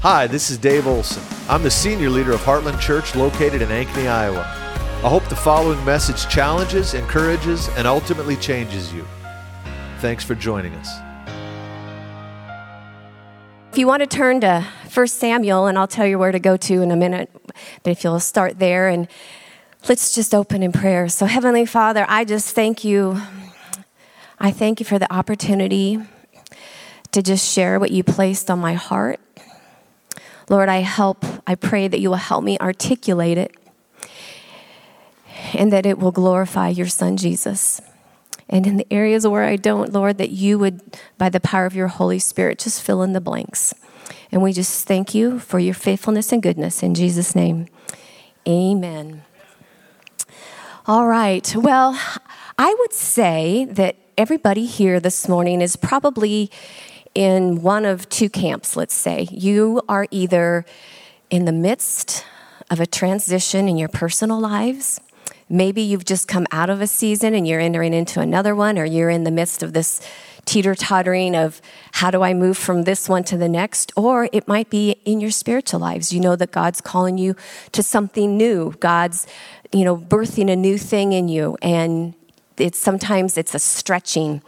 Hi, this is Dave Olson. I'm the senior leader of Heartland Church located in Ankeny, Iowa. I hope the following message challenges, encourages, and ultimately changes you. Thanks for joining us. If you want to turn to 1 Samuel, and I'll tell you where to go to in a minute, but if you'll start there and let's just open in prayer. So, Heavenly Father, I just thank you. I thank you for the opportunity to just share what you placed on my heart. Lord, I help, I pray that you will help me articulate it and that it will glorify your Son, Jesus. And in the areas where I don't, Lord, that you would, by the power of your Holy Spirit, just fill in the blanks. And we just thank you for your faithfulness and goodness. In Jesus' name, amen. All right. Well, I would say that everybody here this morning is probably in one of two camps, let's say. You are either in the midst of a transition in your personal lives. Maybe you've just come out of a season and you're entering into another one, or you're in the midst of this teeter tottering of how do I move from this one to the next? Or it might be in your spiritual lives. You know that God's calling you to something new. God's, you know, birthing a new thing in you. And it's sometimes it's a stretching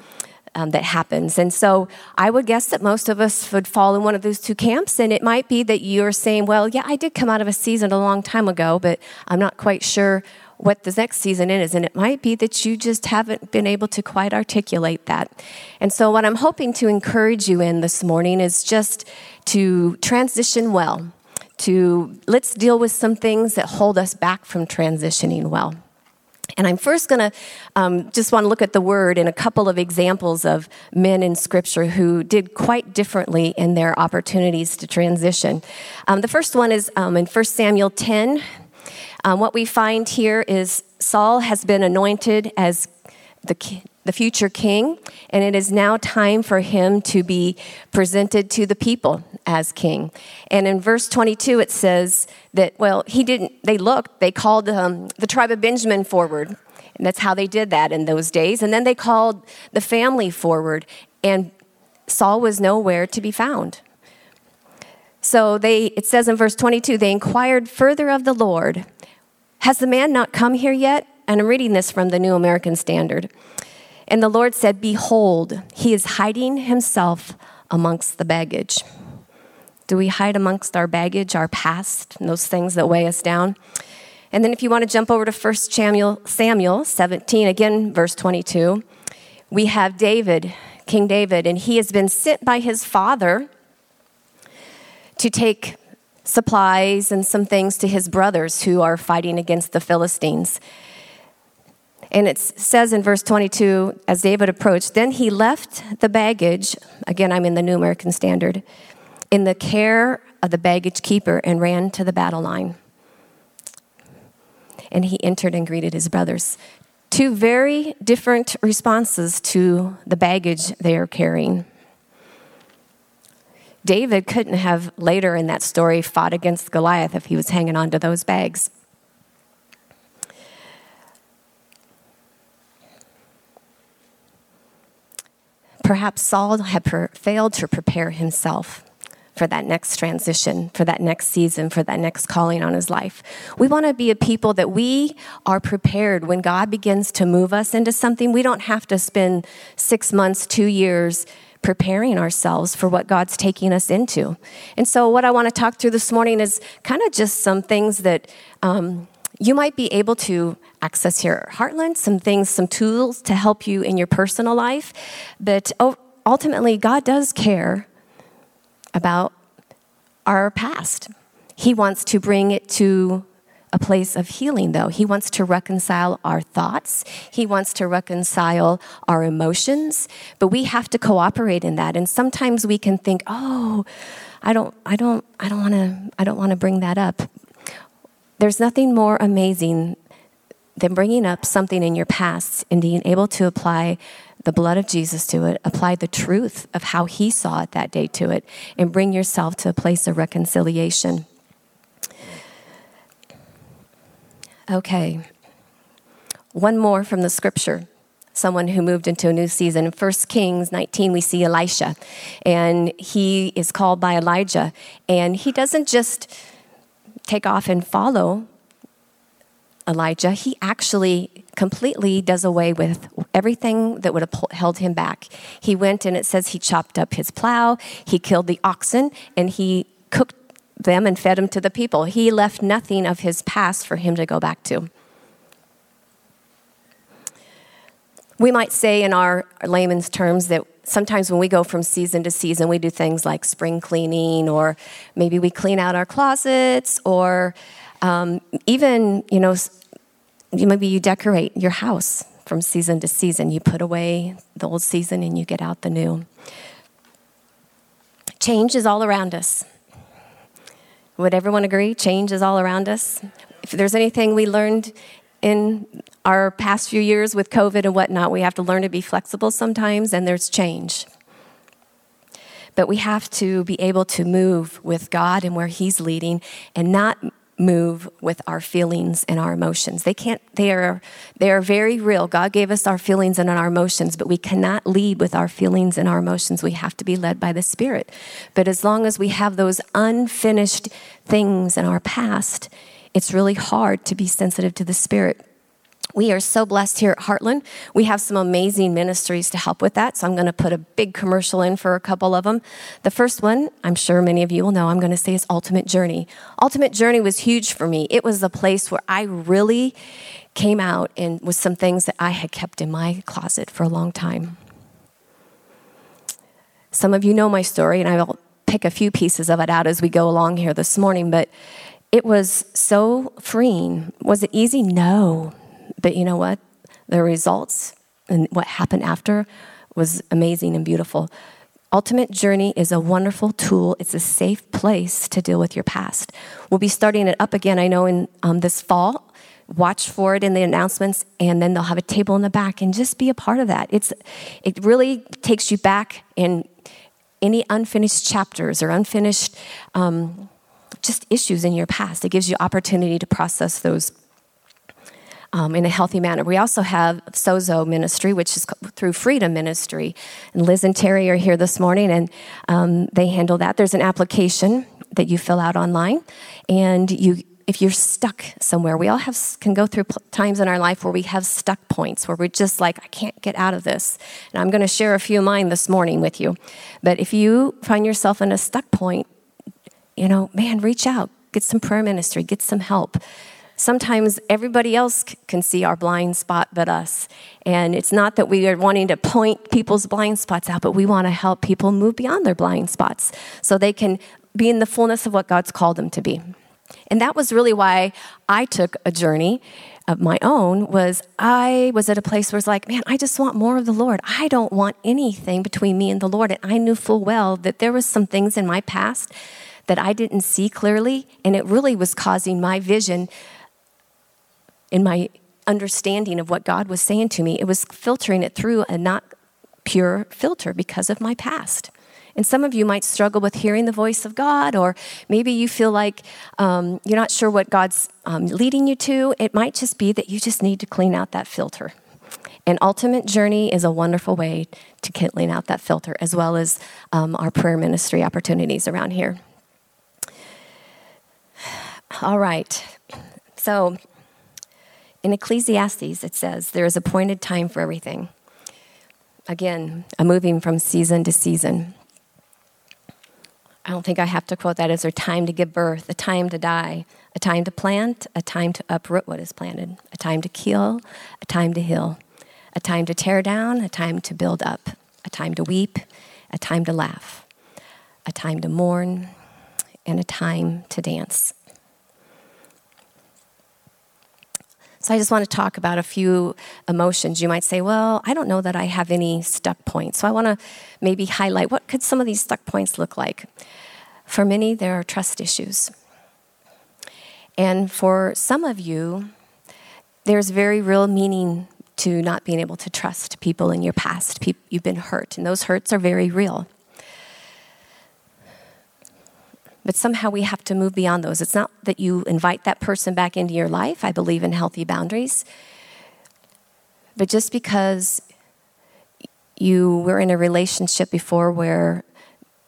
um, that happens. And so I would guess that most of us would fall in one of those two camps. And it might be that you're saying, well, yeah, I did come out of a season a long time ago, but I'm not quite sure what the next season is. And it might be that you just haven't been able to quite articulate that. And so, what I'm hoping to encourage you in this morning is just to transition well, to let's deal with some things that hold us back from transitioning well. And I'm first going to um, just want to look at the word and a couple of examples of men in Scripture who did quite differently in their opportunities to transition. Um, the first one is um, in 1 Samuel 10. Um, what we find here is Saul has been anointed as the, the future king, and it is now time for him to be presented to the people as king. And in verse 22, it says that, well, he didn't, they looked, they called um, the tribe of Benjamin forward. And that's how they did that in those days. And then they called the family forward, and Saul was nowhere to be found. So they, it says in verse 22, they inquired further of the Lord, Has the man not come here yet? And I'm reading this from the New American Standard. And the Lord said, Behold, he is hiding himself amongst the baggage. Do we hide amongst our baggage, our past, those things that weigh us down? And then if you want to jump over to 1 Samuel, Samuel 17, again, verse 22, we have David, King David, and he has been sent by his father to take supplies and some things to his brothers who are fighting against the Philistines. And it says in verse 22, as David approached, then he left the baggage, again, I'm in the New American Standard, in the care of the baggage keeper and ran to the battle line. And he entered and greeted his brothers. Two very different responses to the baggage they are carrying. David couldn't have later in that story fought against Goliath if he was hanging on to those bags. Perhaps Saul had per- failed to prepare himself for that next transition, for that next season, for that next calling on his life. We want to be a people that we are prepared when God begins to move us into something. We don't have to spend six months, two years preparing ourselves for what God's taking us into. And so, what I want to talk through this morning is kind of just some things that um, you might be able to access your Heartland, some things, some tools to help you in your personal life. But ultimately, God does care about our past. He wants to bring it to a place of healing, though. He wants to reconcile our thoughts. He wants to reconcile our emotions, but we have to cooperate in that. And sometimes we can think, "Oh, I don't, I don't, I don't want to, I don't want to bring that up." There's nothing more amazing than bringing up something in your past and being able to apply the blood of Jesus to it, apply the truth of how he saw it that day to it, and bring yourself to a place of reconciliation. Okay. One more from the scripture someone who moved into a new season. In 1 Kings 19, we see Elisha, and he is called by Elijah. And he doesn't just take off and follow Elijah, he actually completely does away with everything that would have held him back. He went and it says he chopped up his plow, he killed the oxen, and he cooked them and fed them to the people. He left nothing of his past for him to go back to. We might say, in our layman's terms, that sometimes when we go from season to season, we do things like spring cleaning, or maybe we clean out our closets, or um, even, you know, maybe you decorate your house from season to season. You put away the old season and you get out the new. Change is all around us. Would everyone agree? Change is all around us. If there's anything we learned in our past few years with COVID and whatnot, we have to learn to be flexible sometimes, and there's change. But we have to be able to move with God and where He's leading and not move with our feelings and our emotions. They can't, they are, they are very real. God gave us our feelings and our emotions, but we cannot lead with our feelings and our emotions. We have to be led by the Spirit. But as long as we have those unfinished things in our past, it's really hard to be sensitive to the Spirit. We are so blessed here at Heartland. We have some amazing ministries to help with that. So I'm going to put a big commercial in for a couple of them. The first one, I'm sure many of you will know, I'm going to say is Ultimate Journey. Ultimate Journey was huge for me. It was a place where I really came out and with some things that I had kept in my closet for a long time. Some of you know my story, and I'll pick a few pieces of it out as we go along here this morning, but it was so freeing. Was it easy? No. But you know what? The results and what happened after was amazing and beautiful. Ultimate Journey is a wonderful tool. It's a safe place to deal with your past. We'll be starting it up again, I know, in um, this fall. Watch for it in the announcements, and then they'll have a table in the back, and just be a part of that. It's, it really takes you back in any unfinished chapters or unfinished um, just issues in your past. It gives you opportunity to process those um, in a healthy manner. We also have Sozo Ministry, which is through Freedom Ministry. And Liz and Terry are here this morning, and um, they handle that. There's an application that you fill out online, and you if you're stuck somewhere, we all have can go through times in our life where we have stuck points where we're just like, I can't get out of this. And I'm going to share a few of mine this morning with you. But if you find yourself in a stuck point, you know, man, reach out, get some prayer ministry, get some help sometimes everybody else can see our blind spot but us. And it's not that we are wanting to point people's blind spots out, but we want to help people move beyond their blind spots so they can be in the fullness of what God's called them to be. And that was really why I took a journey of my own was I was at a place where it's like, man, I just want more of the Lord. I don't want anything between me and the Lord. And I knew full well that there was some things in my past that I didn't see clearly, and it really was causing my vision in my understanding of what God was saying to me, it was filtering it through a not pure filter because of my past. And some of you might struggle with hearing the voice of God, or maybe you feel like um, you're not sure what God's um, leading you to. It might just be that you just need to clean out that filter. And Ultimate Journey is a wonderful way to clean out that filter, as well as um, our prayer ministry opportunities around here. All right. So, in Ecclesiastes, it says, There is appointed time for everything. Again, a moving from season to season. I don't think I have to quote that as a time to give birth, a time to die, a time to plant, a time to uproot what is planted, a time to kill, a time to heal, a time to tear down, a time to build up, a time to weep, a time to laugh, a time to mourn, and a time to dance. So I just want to talk about a few emotions. You might say, well, I don't know that I have any stuck points. So I want to maybe highlight what could some of these stuck points look like. For many, there are trust issues. And for some of you, there's very real meaning to not being able to trust people in your past. You've been hurt, and those hurts are very real. But somehow we have to move beyond those. It's not that you invite that person back into your life. I believe in healthy boundaries. But just because you were in a relationship before where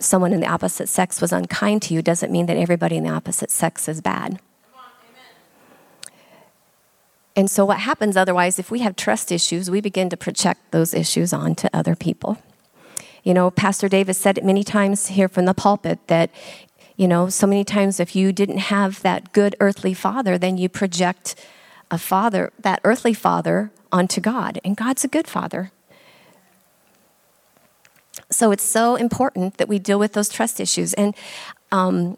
someone in the opposite sex was unkind to you doesn't mean that everybody in the opposite sex is bad. And so, what happens otherwise, if we have trust issues, we begin to project those issues onto other people. You know, Pastor Davis said it many times here from the pulpit that, you know, so many times if you didn't have that good earthly father, then you project a father, that earthly father, onto God. And God's a good father. So it's so important that we deal with those trust issues. And um,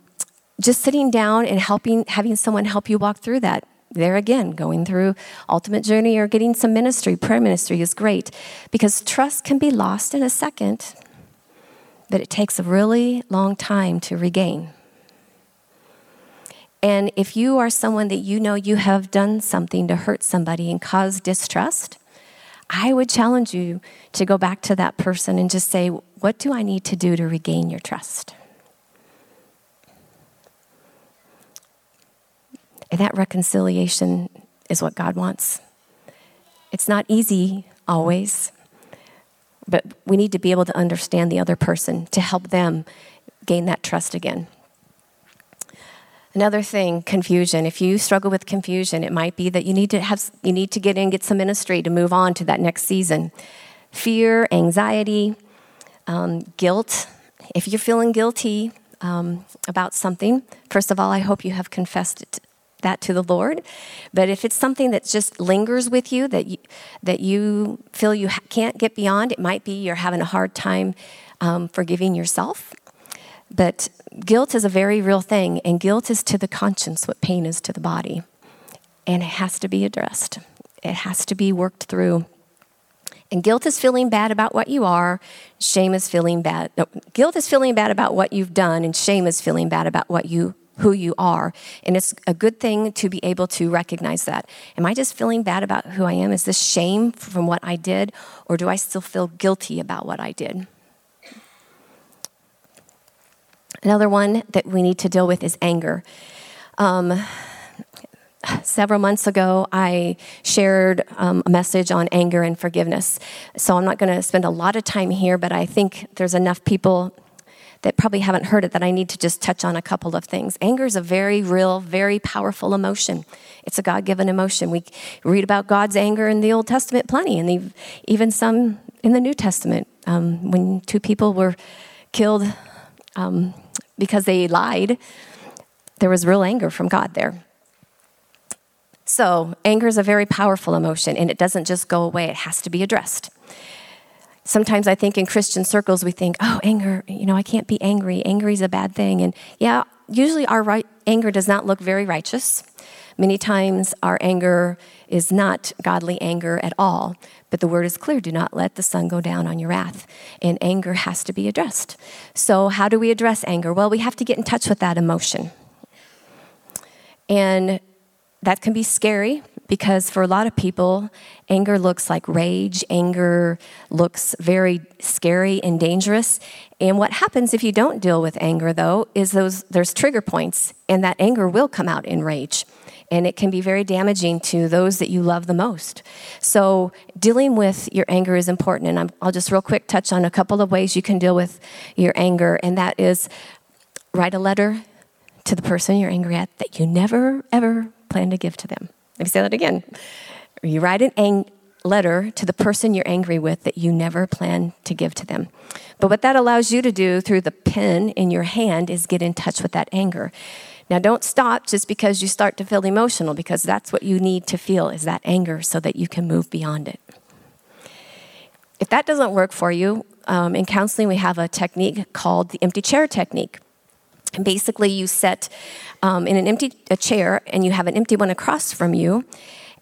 just sitting down and helping, having someone help you walk through that. There again, going through ultimate journey or getting some ministry, prayer ministry is great because trust can be lost in a second, but it takes a really long time to regain. And if you are someone that you know you have done something to hurt somebody and cause distrust, I would challenge you to go back to that person and just say, What do I need to do to regain your trust? And that reconciliation is what God wants. It's not easy always, but we need to be able to understand the other person to help them gain that trust again. Another thing, confusion. If you struggle with confusion, it might be that you need to have you need to get in, get some ministry to move on to that next season. Fear, anxiety, um, guilt. If you're feeling guilty um, about something, first of all, I hope you have confessed it, that to the Lord. But if it's something that just lingers with you, that you, that you feel you can't get beyond, it might be you're having a hard time um, forgiving yourself. But guilt is a very real thing, and guilt is to the conscience what pain is to the body. And it has to be addressed, it has to be worked through. And guilt is feeling bad about what you are, shame is feeling bad. No, guilt is feeling bad about what you've done, and shame is feeling bad about what you who you are. And it's a good thing to be able to recognize that. Am I just feeling bad about who I am? Is this shame from what I did, or do I still feel guilty about what I did? Another one that we need to deal with is anger. Um, several months ago, I shared um, a message on anger and forgiveness. So I'm not going to spend a lot of time here, but I think there's enough people that probably haven't heard it that I need to just touch on a couple of things. Anger is a very real, very powerful emotion. It's a God given emotion. We read about God's anger in the Old Testament plenty, and even some in the New Testament. Um, when two people were killed um, because they lied, there was real anger from God there. So, anger is a very powerful emotion and it doesn't just go away, it has to be addressed. Sometimes I think in Christian circles we think, oh, anger, you know, I can't be angry. Angry is a bad thing. And yeah, usually our right, anger does not look very righteous. Many times our anger is not godly anger at all, but the word is clear do not let the sun go down on your wrath. And anger has to be addressed. So, how do we address anger? Well, we have to get in touch with that emotion. And that can be scary because for a lot of people, anger looks like rage. Anger looks very scary and dangerous. And what happens if you don't deal with anger, though, is those, there's trigger points, and that anger will come out in rage and it can be very damaging to those that you love the most. So, dealing with your anger is important, and i will just real quick touch on a couple of ways you can deal with your anger, and that is write a letter to the person you're angry at that you never ever plan to give to them. Let me say that again. You write an ang- letter to the person you're angry with that you never plan to give to them. But what that allows you to do through the pen in your hand is get in touch with that anger. Now, don't stop just because you start to feel emotional, because that's what you need to feel is that anger so that you can move beyond it. If that doesn't work for you, um, in counseling, we have a technique called the empty chair technique. And basically, you sit um, in an empty a chair and you have an empty one across from you,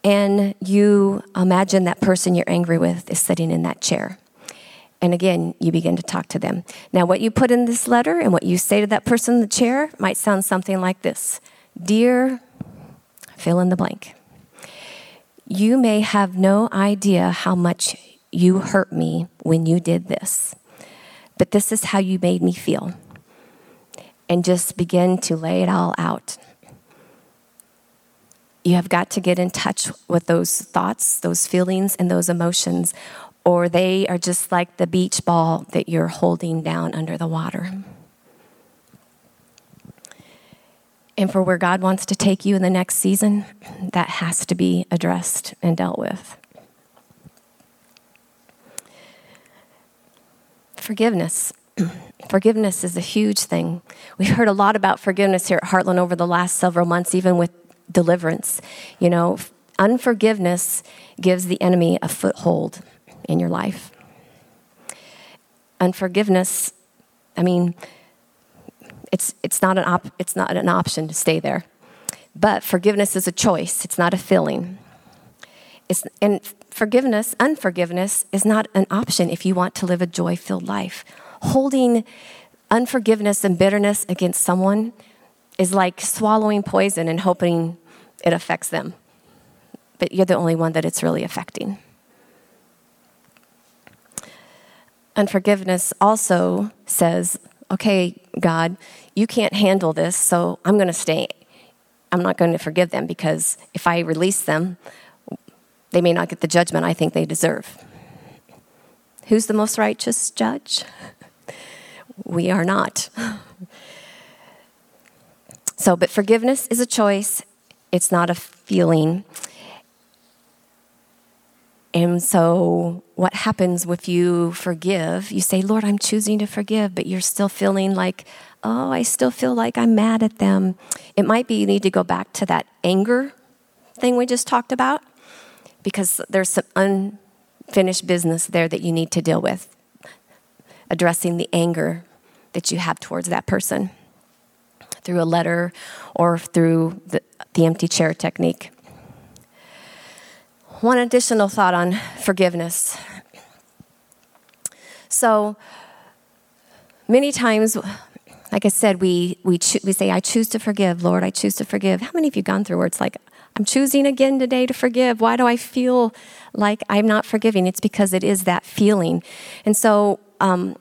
and you imagine that person you're angry with is sitting in that chair. And again, you begin to talk to them. Now, what you put in this letter and what you say to that person in the chair might sound something like this Dear, fill in the blank. You may have no idea how much you hurt me when you did this, but this is how you made me feel. And just begin to lay it all out. You have got to get in touch with those thoughts, those feelings, and those emotions, or they are just like the beach ball that you're holding down under the water. And for where God wants to take you in the next season, that has to be addressed and dealt with. Forgiveness. Forgiveness is a huge thing. We've heard a lot about forgiveness here at Heartland over the last several months, even with deliverance. You know, unforgiveness gives the enemy a foothold in your life. Unforgiveness, I mean, it's, it's, not an op- it's not an option to stay there. But forgiveness is a choice, it's not a feeling. It's, and forgiveness, unforgiveness, is not an option if you want to live a joy filled life. Holding unforgiveness and bitterness against someone is like swallowing poison and hoping it affects them. But you're the only one that it's really affecting. Unforgiveness also says, okay, God, you can't handle this, so I'm going to stay. I'm not going to forgive them because if I release them, they may not get the judgment I think they deserve. Who's the most righteous judge? We are not. So, but forgiveness is a choice, it's not a feeling. And so, what happens if you forgive? You say, Lord, I'm choosing to forgive, but you're still feeling like, oh, I still feel like I'm mad at them. It might be you need to go back to that anger thing we just talked about because there's some unfinished business there that you need to deal with, addressing the anger that you have towards that person through a letter or through the, the empty chair technique. One additional thought on forgiveness. So, many times, like I said, we, we, cho- we say, I choose to forgive, Lord, I choose to forgive. How many of you gone through where it's like, I'm choosing again today to forgive? Why do I feel like I'm not forgiving? It's because it is that feeling. And so, um,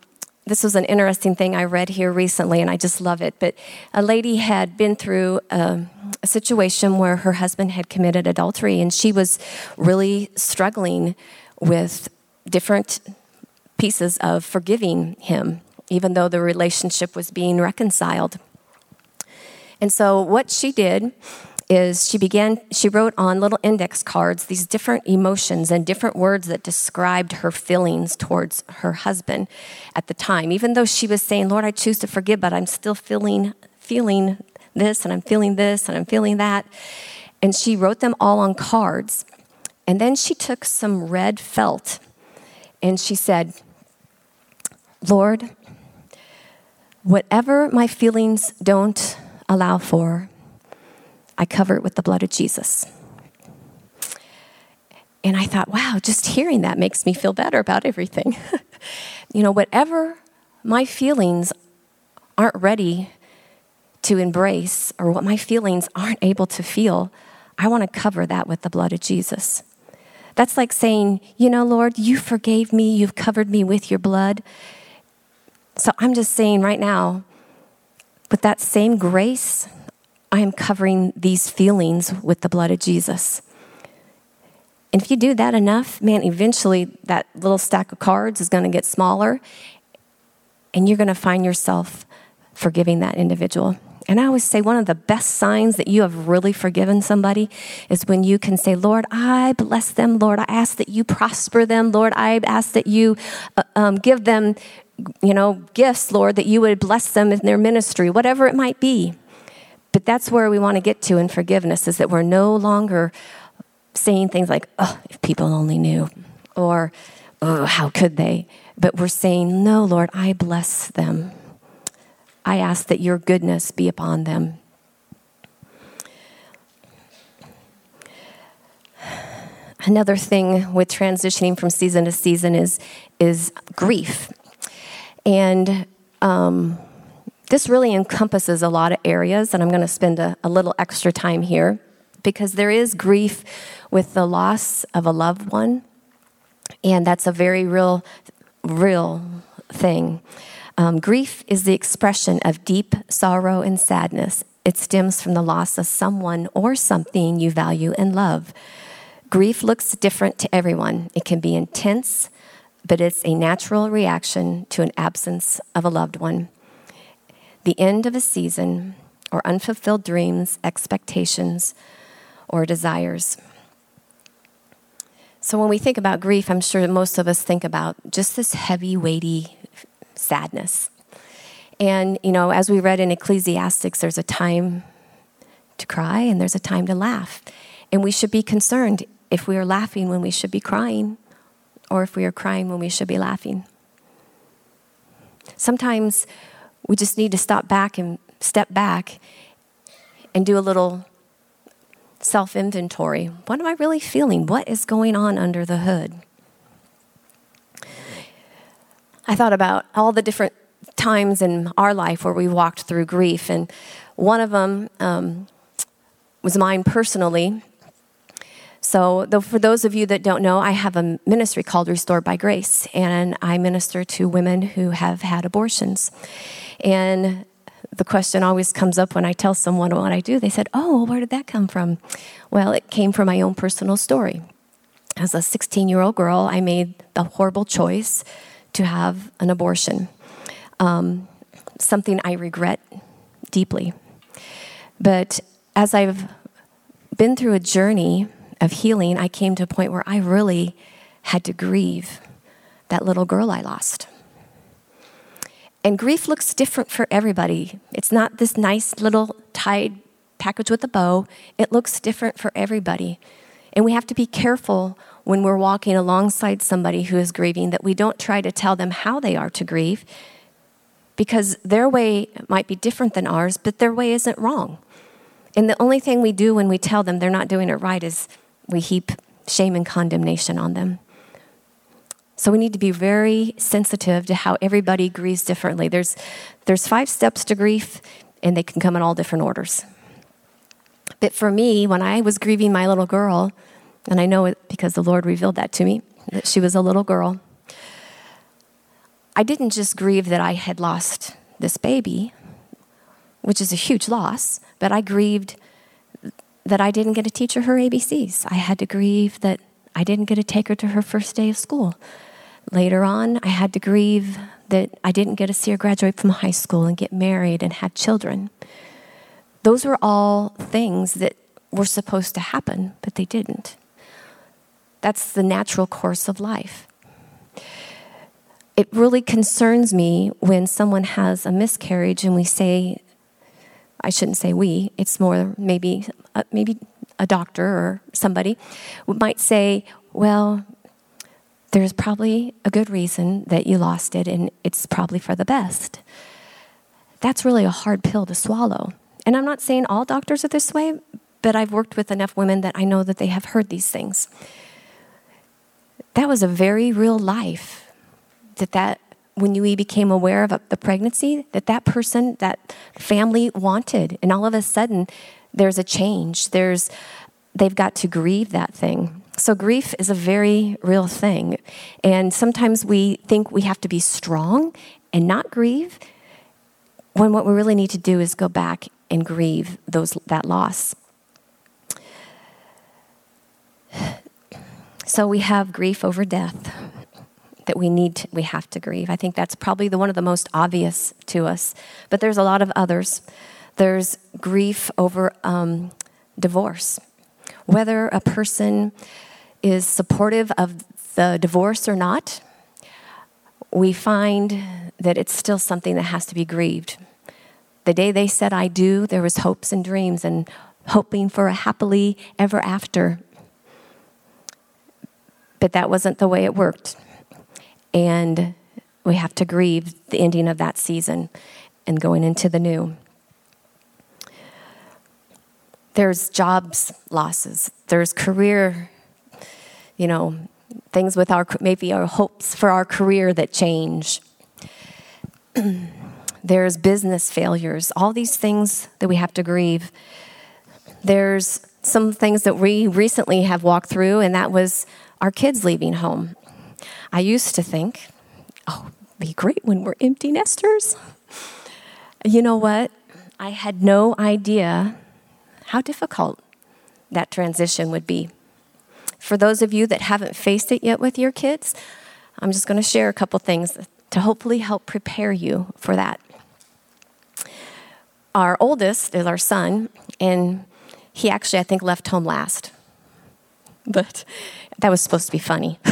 this was an interesting thing I read here recently, and I just love it. But a lady had been through a, a, situation where her husband had committed adultery, and she was really struggling with different pieces of forgiving him, even though the relationship was being reconciled. And so, what she did is she began she wrote on little index cards these different emotions and different words that described her feelings towards her husband at the time. Even though she was saying lord i choose to forgive but i'm still feeling feeling this and i'm feeling this and i'm feeling that and she wrote them all on cards. And then she took some red felt and she said lord whatever my feelings don't allow for I cover it with the blood of Jesus. And I thought, wow, just hearing that makes me feel better about everything. you know, whatever my feelings aren't ready to embrace or what my feelings aren't able to feel, I want to cover that with the blood of Jesus. That's like saying, you know, Lord, you forgave me, you've covered me with your blood. So I'm just saying right now, with that same grace, I am covering these feelings with the blood of Jesus. And if you do that enough, man, eventually that little stack of cards is going to get smaller and you're going to find yourself forgiving that individual. And I always say one of the best signs that you have really forgiven somebody is when you can say, Lord, I bless them. Lord, I ask that you prosper them. Lord, I ask that you uh, um, give them, you know, gifts, Lord, that you would bless them in their ministry, whatever it might be. But that's where we want to get to in forgiveness is that we're no longer saying things like, oh, if people only knew, or oh, how could they? But we're saying, no, Lord, I bless them. I ask that your goodness be upon them. Another thing with transitioning from season to season is, is grief. And um, this really encompasses a lot of areas, and I'm going to spend a, a little extra time here because there is grief with the loss of a loved one, and that's a very real, real thing. Um, grief is the expression of deep sorrow and sadness. It stems from the loss of someone or something you value and love. Grief looks different to everyone. It can be intense, but it's a natural reaction to an absence of a loved one. The end of a season, or unfulfilled dreams, expectations, or desires. So, when we think about grief, I'm sure most of us think about just this heavy, weighty sadness. And, you know, as we read in Ecclesiastics, there's a time to cry and there's a time to laugh. And we should be concerned if we are laughing when we should be crying or if we are crying when we should be laughing. Sometimes we just need to stop back and step back and do a little self inventory. What am I really feeling? What is going on under the hood? I thought about all the different times in our life where we walked through grief, and one of them um, was mine personally. So, for those of you that don't know, I have a ministry called Restored by Grace, and I minister to women who have had abortions. And the question always comes up when I tell someone what I do. They said, Oh, where did that come from? Well, it came from my own personal story. As a 16 year old girl, I made the horrible choice to have an abortion, um, something I regret deeply. But as I've been through a journey of healing, I came to a point where I really had to grieve that little girl I lost. And grief looks different for everybody. It's not this nice little tied package with a bow, it looks different for everybody. And we have to be careful when we're walking alongside somebody who is grieving that we don't try to tell them how they are to grieve because their way might be different than ours, but their way isn't wrong. And the only thing we do when we tell them they're not doing it right is we heap shame and condemnation on them. So we need to be very sensitive to how everybody grieves differently. There's, there's five steps to grief, and they can come in all different orders. But for me, when I was grieving my little girl, and I know it because the Lord revealed that to me, that she was a little girl, I didn't just grieve that I had lost this baby, which is a huge loss, but I grieved that I didn't get to teach her her ABCs. I had to grieve that I didn't get to take her to her first day of school. Later on, I had to grieve that I didn't get to see her graduate from high school and get married and have children. Those were all things that were supposed to happen, but they didn't. That's the natural course of life. It really concerns me when someone has a miscarriage and we say, I shouldn't say we, it's more maybe, uh, maybe a doctor or somebody might say, well, there's probably a good reason that you lost it, and it's probably for the best. That's really a hard pill to swallow. And I'm not saying all doctors are this way, but I've worked with enough women that I know that they have heard these things. That was a very real life that that when you became aware of the pregnancy that that person that family wanted and all of a sudden there's a change there's they've got to grieve that thing so, grief is a very real thing. And sometimes we think we have to be strong and not grieve, when what we really need to do is go back and grieve those, that loss. So, we have grief over death that we need to, we have to grieve. I think that's probably the one of the most obvious to us. But there's a lot of others. There's grief over um, divorce. Whether a person is supportive of the divorce or not, we find that it's still something that has to be grieved. The day they said, I do, there was hopes and dreams and hoping for a happily ever after. But that wasn't the way it worked. And we have to grieve the ending of that season and going into the new. There's jobs losses, there's career you know, things with our maybe our hopes for our career that change. There's business failures, all these things that we have to grieve. There's some things that we recently have walked through, and that was our kids leaving home. I used to think, oh, be great when we're empty nesters. You know what? I had no idea how difficult that transition would be. For those of you that haven't faced it yet with your kids, I'm just going to share a couple things to hopefully help prepare you for that. Our oldest is our son, and he actually, I think, left home last. But that was supposed to be funny.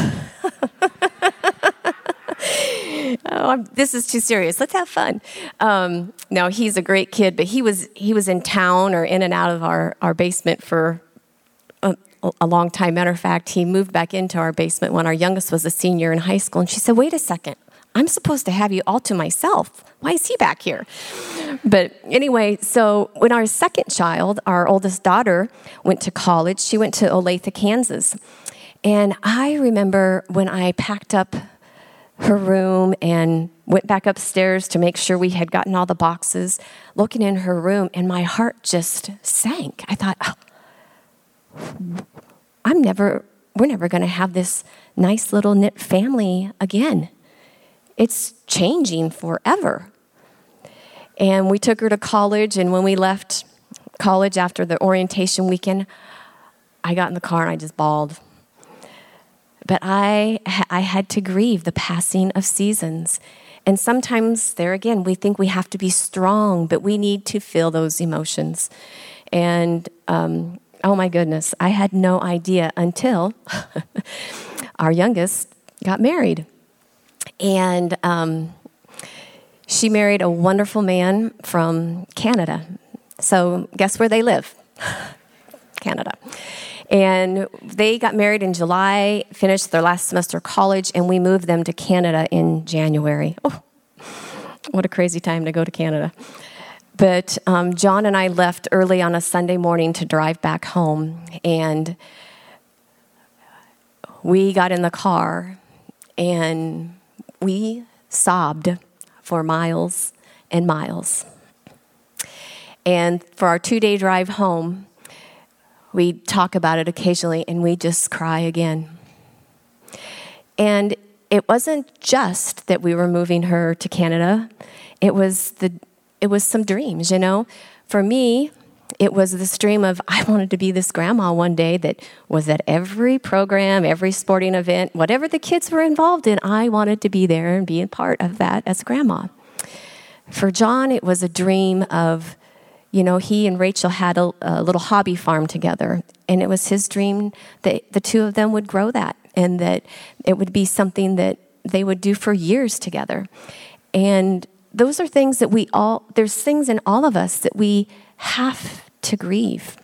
oh, this is too serious. Let's have fun. Um, no, he's a great kid, but he was he was in town or in and out of our, our basement for a, a long time. Matter of fact, he moved back into our basement when our youngest was a senior in high school, and she said, "Wait a second, I'm supposed to have you all to myself. Why is he back here?" But anyway, so when our second child, our oldest daughter, went to college, she went to Olathe, Kansas. And I remember when I packed up her room and went back upstairs to make sure we had gotten all the boxes, looking in her room, and my heart just sank. I thought, oh, I'm never, we're never going to have this nice little knit family again. It's changing forever. And we took her to college, and when we left college after the orientation weekend, I got in the car and I just bawled. But I, I had to grieve the passing of seasons. And sometimes, there again, we think we have to be strong, but we need to feel those emotions. And um, oh my goodness, I had no idea until our youngest got married. And um, she married a wonderful man from Canada. So, guess where they live? Canada. And they got married in July, finished their last semester of college, and we moved them to Canada in January. Oh, what a crazy time to go to Canada. But um, John and I left early on a Sunday morning to drive back home, and we got in the car and we sobbed for miles and miles. And for our two day drive home, we talk about it occasionally and we just cry again. And it wasn't just that we were moving her to Canada, it was, the, it was some dreams, you know? For me, it was this dream of I wanted to be this grandma one day that was at every program, every sporting event, whatever the kids were involved in, I wanted to be there and be a part of that as grandma. For John, it was a dream of you know, he and Rachel had a, a, little hobby farm together, and it was his dream that the two of them would grow that and that it would be something that they would do for years together. And those are things that we all, there's things in all of us that we have to grieve.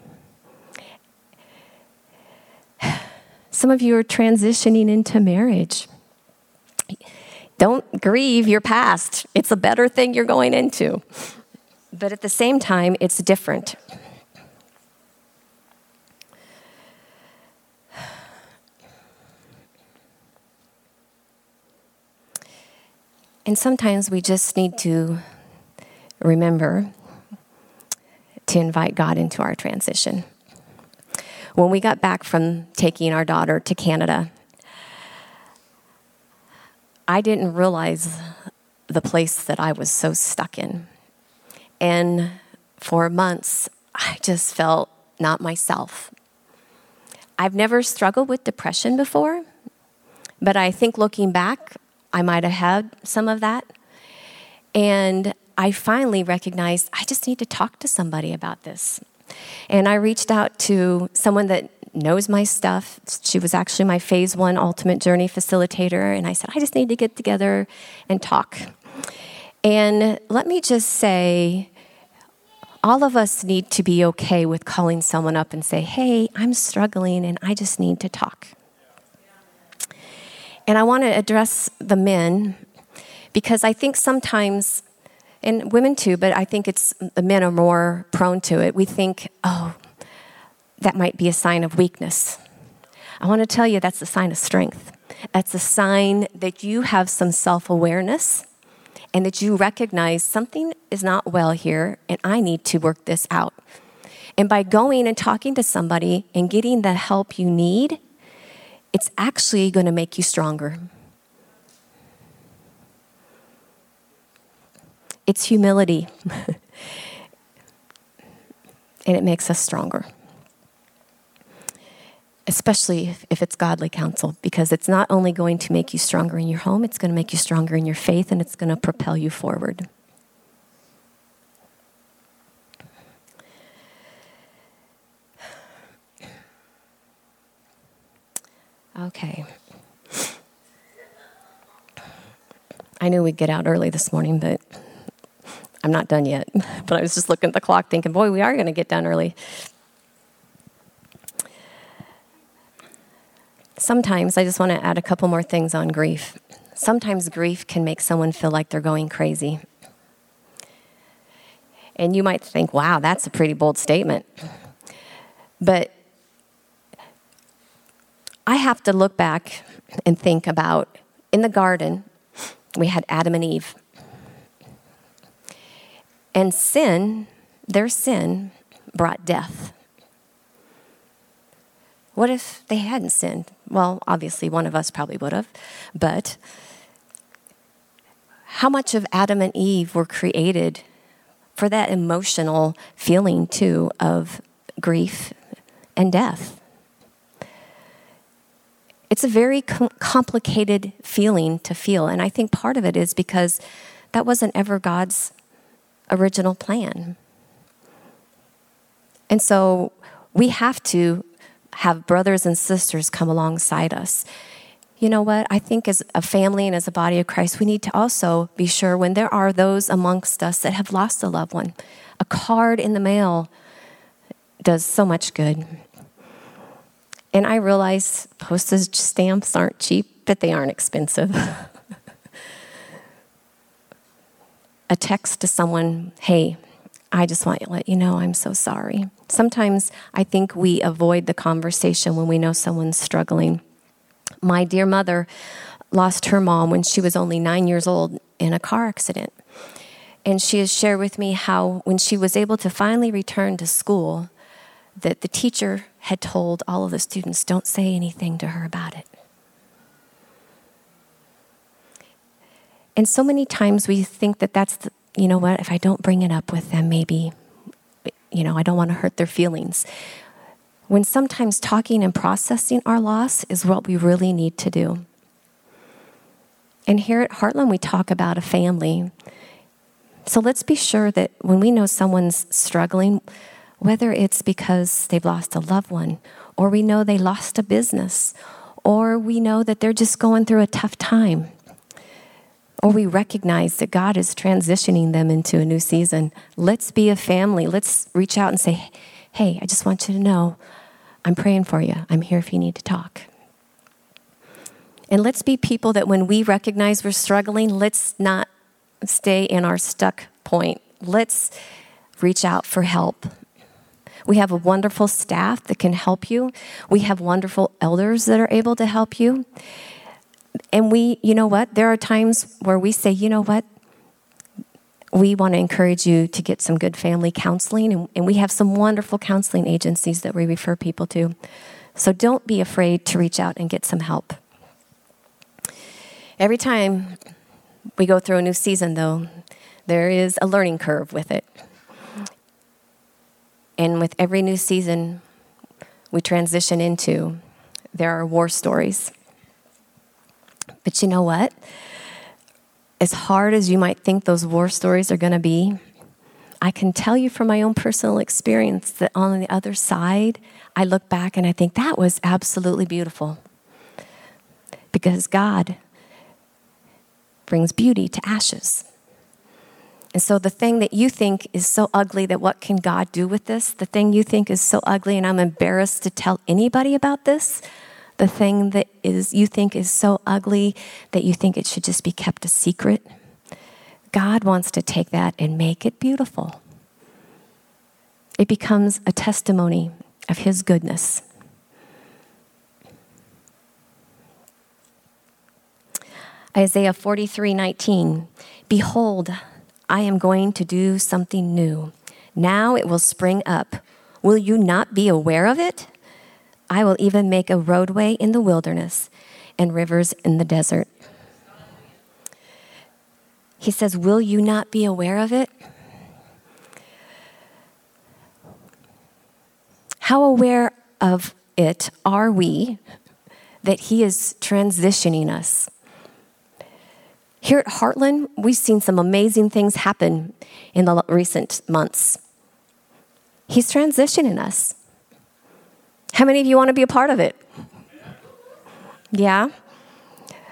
Some of you are transitioning into marriage. Don't grieve your past, it's a better thing you're going into. But at the same time, it's different. And sometimes we just need to remember to invite God into our transition. When we got back from taking our daughter to Canada, I didn't realize the place that I was so stuck in. And for months, I just felt not myself. I've never struggled with depression before, but I think looking back, I might have had some of that. And I finally recognized I just need to talk to somebody about this. And I reached out to someone that knows my stuff. She was actually my phase one ultimate journey facilitator. And I said, I just need to get together and talk. And let me just say, all of us need to be okay with calling someone up and say, hey, I'm struggling and I just need to talk. And I want to address the men because I think sometimes, and women too, but I think it's the men are more prone to it. We think, oh, that might be a sign of weakness. I want to tell you that's a sign of strength. That's a sign that you have some self awareness and that you recognize something is not well here and I need to work this out. And by going and talking to somebody and getting the help you need, it's actually going to make you stronger. It's humility, and it makes us stronger. Especially if, it's godly counsel, because it's not only going to make you stronger in your home, it's going to make you stronger in your faith and it's going to propel you forward. Okay. I knew we'd get out early this morning, but I'm not done yet. But I was just looking at the clock thinking, boy, we are going to get done early. Sometimes I just want to add a couple more things on grief. Sometimes grief can make someone feel like they're going crazy. And you might think, wow, that's a pretty bold statement. But I have to look back and think about in the garden, we had Adam and Eve. And sin, their sin, brought death. What if they hadn't sinned? Well, obviously, one of us probably would have. But how much of Adam and Eve were created for that emotional feeling, too, of grief and death? It's a very com- complicated feeling to feel. And I think part of it is because that wasn't ever God's original plan. And so we have to have brothers and sisters come alongside us. You know what? I think as a family and as a body of Christ, we need to also be sure when there are those amongst us that have lost a loved one, a card in the mail does so much good. And I realize postage stamps aren't cheap, but they aren't expensive. a text to someone, hey, I just want to let you know I'm so sorry. Sometimes I think we avoid the conversation when we know someone's struggling. My dear mother lost her mom when she was only nine years old in a car accident. And she has shared with me how, when she was able to finally return to school, that the teacher had told all of the students, don't say anything to her about it. And so many times we think that that's, the, you know what, if I don't bring it up with them, maybe, you know, I don't want to hurt their feelings. When sometimes talking and processing our loss is what we really need to do. And here at Heartland, we talk about a family. So let's be sure that when we know someone's struggling, whether it's because they've lost a loved one, or we know they lost a business, or we know that they're just going through a tough time, or we recognize that God is transitioning them into a new season. Let's be a family. Let's reach out and say, Hey, I just want you to know I'm praying for you. I'm here if you need to talk. And let's be people that when we recognize we're struggling, let's not stay in our stuck point. Let's reach out for help. We have a wonderful staff that can help you. We have wonderful elders that are able to help you. And we, you know what? There are times where we say, you know what? We want to encourage you to get some good family counseling, and, and we have some wonderful counseling agencies that we refer people to. So don't be afraid to reach out and get some help. Every time we go through a new season, though, there is a learning curve with it. And with every new season we transition into, there are war stories. But you know what? As hard as you might think those war stories are going to be, I can tell you from my own personal experience that on the other side, I look back and I think that was absolutely beautiful. Because God brings beauty to ashes. And so the thing that you think is so ugly that what can God do with this? The thing you think is so ugly and I'm embarrassed to tell anybody about this? The thing that is you think is so ugly that you think it should just be kept a secret? God wants to take that and make it beautiful. It becomes a testimony of his goodness. Isaiah 43 19. Behold, I am going to do something new. Now it will spring up. Will you not be aware of it? I will even make a roadway in the wilderness and rivers in the desert. He says, Will you not be aware of it? How aware of it are we that He is transitioning us? Here at Heartland, we've seen some amazing things happen in the recent months. He's transitioning us. How many of you want to be a part of it? Yeah?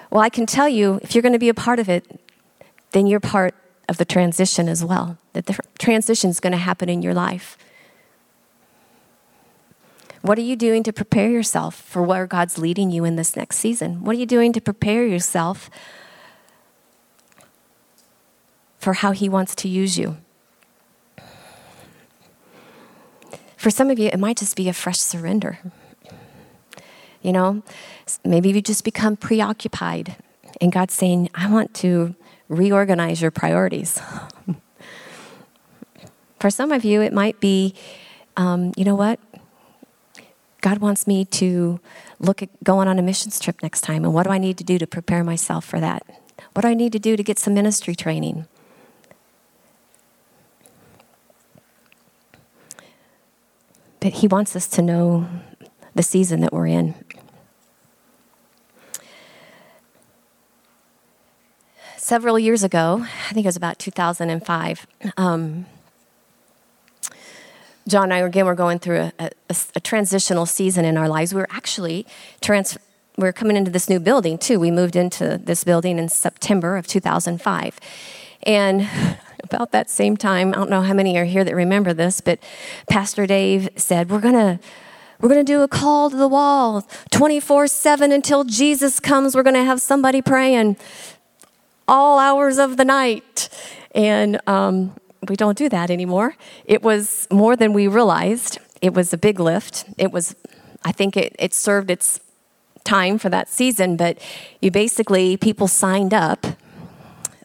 Well, I can tell you, if you're going to be a part of it, then you're part of the transition as well. That the transition is going to happen in your life. What are you doing to prepare yourself for where God's leading you in this next season? What are you doing to prepare yourself for how He wants to use you? For some of you, it might just be a fresh surrender. You know, maybe you just become preoccupied, and God's saying, I want to reorganize your priorities. For some of you, it might be, um, you know what? God wants me to look at going on a missions trip next time, and what do I need to do to prepare myself for that? What do I need to do to get some ministry training? But He wants us to know the season that we're in. Several years ago, I think it was about 2005, um, John and I again were going through a, a, a, transitional season in our lives. We were actually trans- we were coming into this new building too. We moved into this building in September of 2005, and about that same time, I don't know how many are here that remember this, but Pastor Dave said, "We're gonna." We're going to do a call to the wall 24 7 until Jesus comes. We're going to have somebody praying all hours of the night. And um, we don't do that anymore. It was more than we realized. It was a big lift. It was, I think it, it served its time for that season, but you basically, people signed up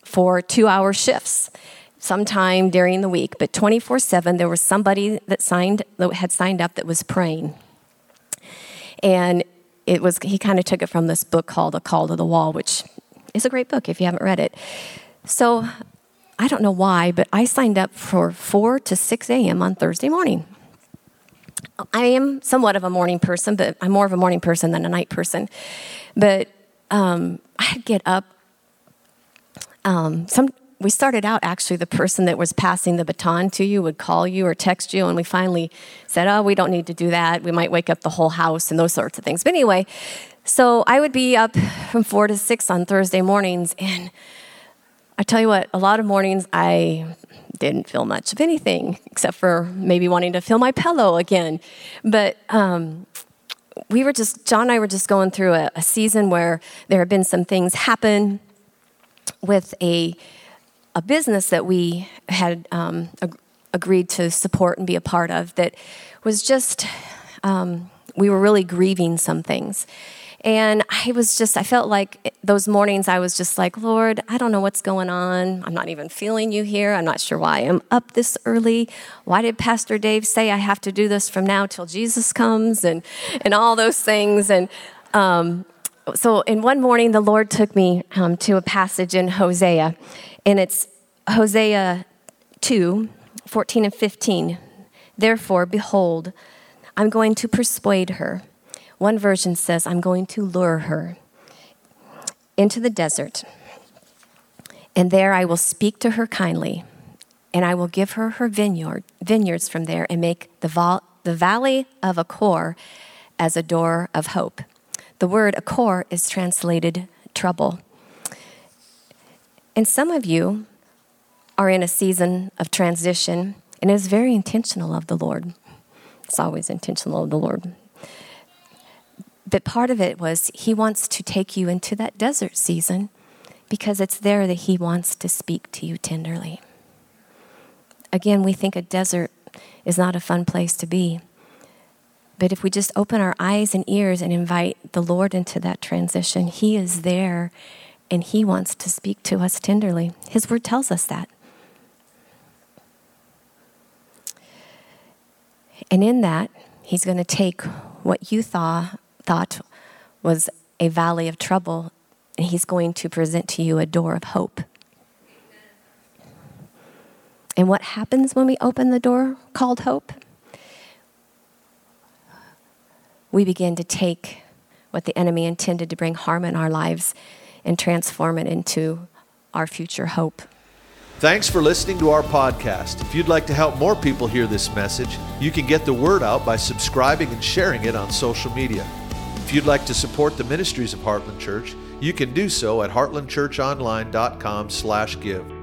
for two hour shifts sometime during the week, but 24 7, there was somebody that signed, that had signed up that was praying. And it was, he kind of took it from this book called A Call to the Wall, which is a great book if you haven't read it. So I don't know why, but I signed up for 4 to 6 a.m. on Thursday morning. I am somewhat of a morning person, but I'm more of a morning person than a night person. But um, I'd get up. Um, some we started out actually the person that was passing the baton to you would call you or text you, and we finally said, "Oh, we don't need to do that. We might wake up the whole house and those sorts of things." But anyway, so I would be up from four to six on Thursday mornings, and I tell you what, a lot of mornings I didn't feel much of anything except for maybe wanting to feel my pillow again. But um, we were just, John and I were just going through a, a season where there had been some things happen with a, a business that we had um, ag- agreed to support and be a part of that was just, um, we were really grieving some things. And I was just, I felt like those mornings I was just like, Lord, I don't know what's going on. I'm not even feeling you here. I'm not sure why I'm up this early. Why did Pastor Dave say I have to do this from now till Jesus comes? And, and all those things. And um, so in one morning, the Lord took me um, to a passage in Hosea, and it's Hosea 2 14 and 15. Therefore, behold, I'm going to persuade her one version says, I'm going to lure her into the desert, and there I will speak to her kindly, and I will give her her vineyard, vineyards from there, and make the, the valley of Achor as a door of hope. The word Achor is translated trouble. And some of you are in a season of transition, and it is very intentional of the Lord. It's always intentional of the Lord but part of it was he wants to take you into that desert season because it's there that he wants to speak to you tenderly. Again, we think a desert is not a fun place to be. But if we just open our eyes and ears and invite the Lord into that transition, He is there and He wants to speak to us tenderly. His word tells us that. And in that, He's going to take what you thought thought was a valley of trouble, and He's going to present to you a door of hope. And what happens when we open the door called hope? We begin to take what the enemy intended to bring harm in our lives and transform it into our future hope. Thanks for listening to our podcast. If you'd like to help more people hear this message, you can get the word out by subscribing and sharing it on social media. If you'd like to support the ministries of Heartland Church, you can do so at heartlandchurchonline.com/give.